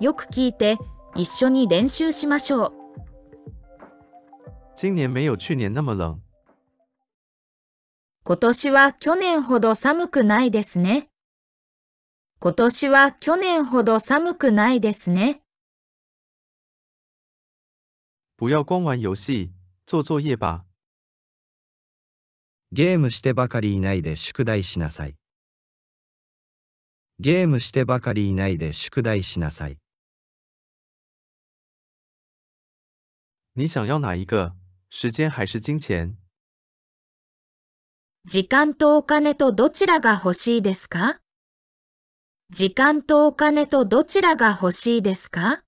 よく聞いて一緒に練習しましょう。今年没有去年那么冷。今年は去年ほど寒くないですね。今年は去年ほど寒くないですね。不要光玩游戏，做作业吧。ゲームしてばかりいないで宿題しなさい。ゲームしてばかりいないで宿題しなさい。你想要哪一个？时间还是金钱？時間とお金とどちらが欲しいですか？時間とお金とどちらが欲しいですか？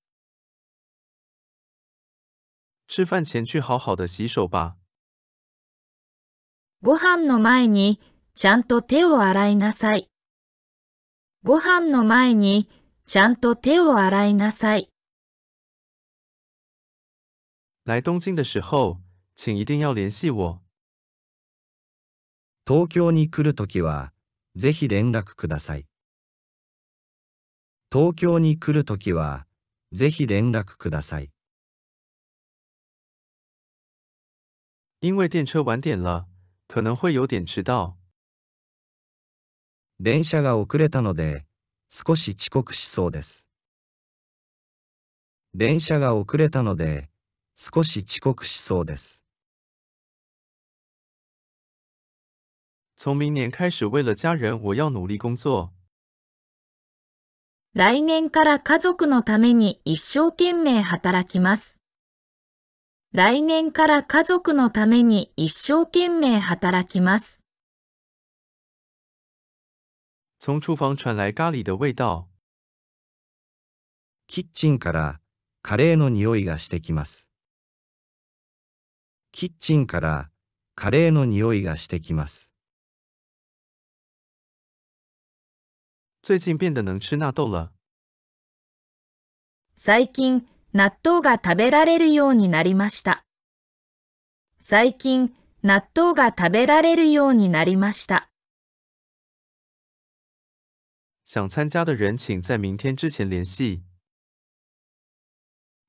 吃饭前去好好的洗手吧。ご飯の前にちゃんと手を洗いなさい。ご飯の前にちゃんと手を洗いなさい。来东京的时候，请一定要联系我。東京に来るときは、ぜひ連絡ください。東京に来るときは、ぜひ連絡ください。因为电车晚点了，可能会有点迟到。電車が遅れたので、少し遅刻しそうです。電車が遅れたので、少し遅刻しそうです。从明年开始，为了家人，我要努力工作。来年から家族のために一生懸命働きます。来年から家族のために一生懸命働きます。从厨房传来咖喱的味道，キッチンからカレーの匂いがしてきます。キッチンからカレーの匂いがしてきます。最近变得能吃纳豆了。最近、納豆が食べられるようになりました。最近、納豆が食べられるようになりました。想参加的人，请在明天之前联系。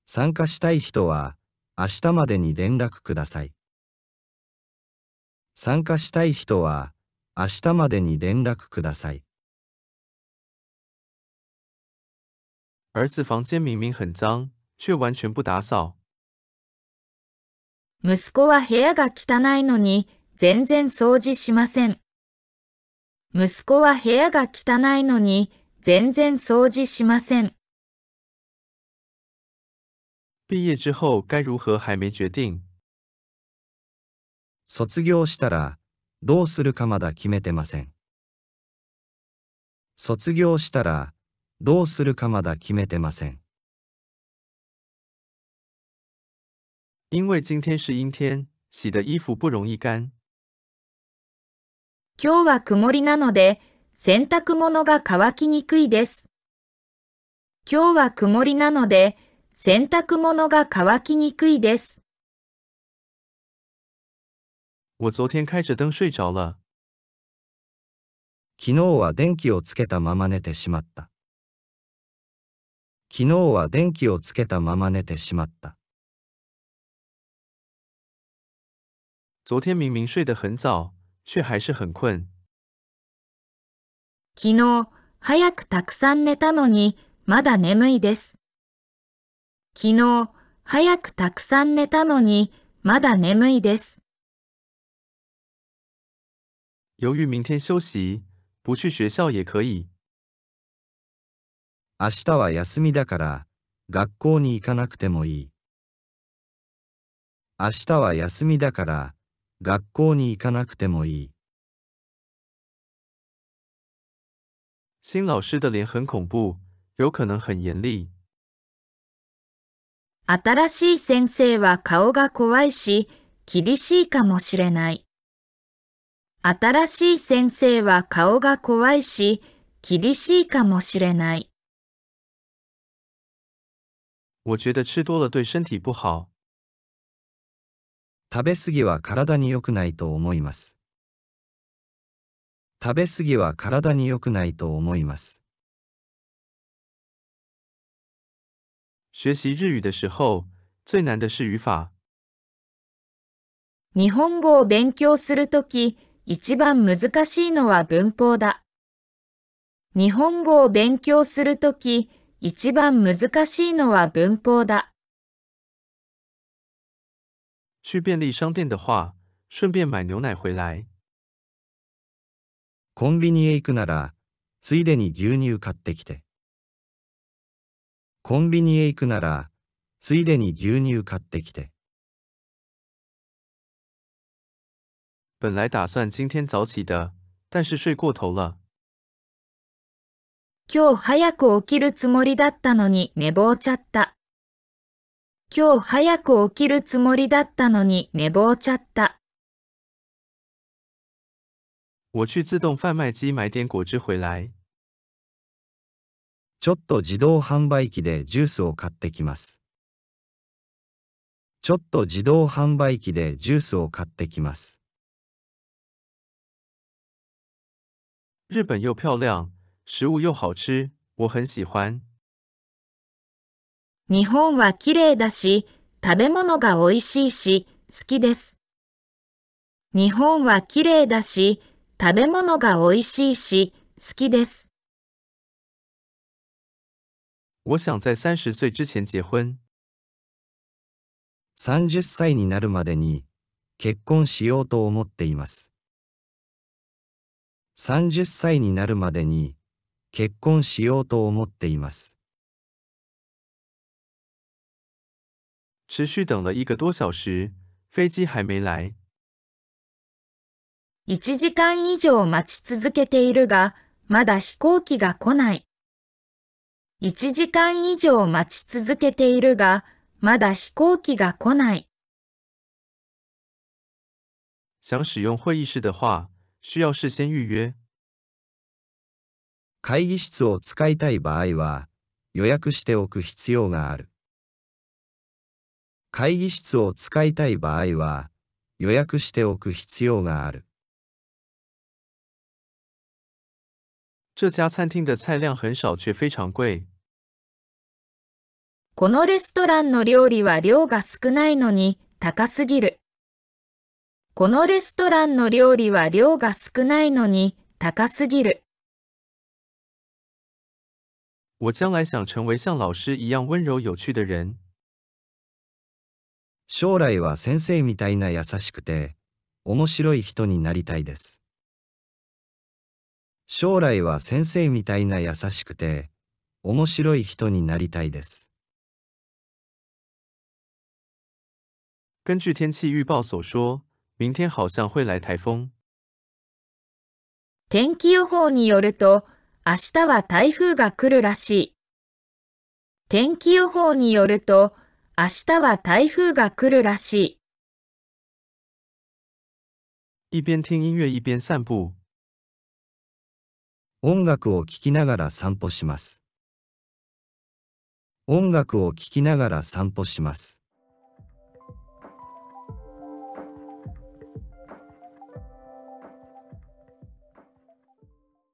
参加したい人は明日までに連絡ください。参加したい人は明日までに連絡ください。儿子房间明明很脏，却完全不打扫。息子は部屋が汚いのに全然掃除しません。息子は部屋が汚いのに全然掃除しません。毕业之后该如何还没决定？卒業したらどうするかまだ決めてません。卒業したらどうするかまだ決めてません。因为今天是阴天，洗的衣服不容易干。今日は曇りなので洗濯物が乾きにくいです。今日は曇りなので洗濯物が乾きにくいです。我昨天开着灯睡着了。昨日は電気をつけたまま寝てしまった。昨日は電気をつけたまま寝てしまった。昨天明明睡得很早，却还是很困。昨日早くたくさん寝たのにまだ眠いです。昨日早くたくさん寝たのにまだ眠いです。由于明天休息，不去学校也可以。明日は休みだから学校に行かなくてもいい。明日は休みだから学校に行かなくてもいい。新老师的脸很恐怖，有可能很严厉。新しい先生は顔が怖いし、厳しいかもしれない。新しい先生は顔が怖いし、厳しいかもしれない。我觉得吃多了对身体不好。食べ過ぎは体に良くないと思います。食べ過ぎは体に良くないと思います。学习日语的时候，最难的是语法。日本語を勉強するとき、一番難しいのは文法だ。日本語を勉強するとき、一番難しいのは文法だ。去便利商店的话，顺便买牛奶回来。コンビニへ行くなら、ついでに牛乳買ってきて。コンビニへ行くなら、ついでに牛乳買ってきて。本来打算今天早起的，但是睡过头了。今日早く起きるつもりだったのに寝坊ちゃった。今日早く起きるつもりだったのに寝坊ちゃった。我去自动贩卖机买点果汁回来。ちょっと自動販売機でジュースを買ってきます。ちょっと自動販売機でジュースを買ってきます。日本又漂亮，食物又好吃，我很喜欢。日本は綺麗だし、食べ物が美味しいし、好きです。日本は綺麗だし、食べ物が美味しいし、好きです。我想在三十岁之前结婚。30歳になるまでに結婚しようと思っています。30歳になるまでに結婚しようと思っています。持续等了一个多小时，飞机还没来。1時間以上待ち続けているが、まだ飛行機が来ない。1時間以上待ち続けているが、まだ飛行機が来ない。想使用会议室的话，需要事先预约。会議室を使いたい場合は、予約しておく必要がある。会議室を使いたい場合は、予約しておく必要がある。这家餐厅的菜量很少，却非常贵。このレストランの料理は量が少ないのに高すぎる。このレストランの料理は量が少ないのに高すぎる。我将来想成为像老师一样温柔有趣的人。将来は先生みたいな優しくて面白い人になりたいです。将来は先生みたいな優しくて面白い人になりたいです。根据天气预报所说，明天好像会来台风。天気予報によると、明日は台風が来るらしい。天気予報によると、明日は台風が来るらしい。一边听音乐一边散步。音楽を聴きながら散歩します。音楽を聴きながら散歩します。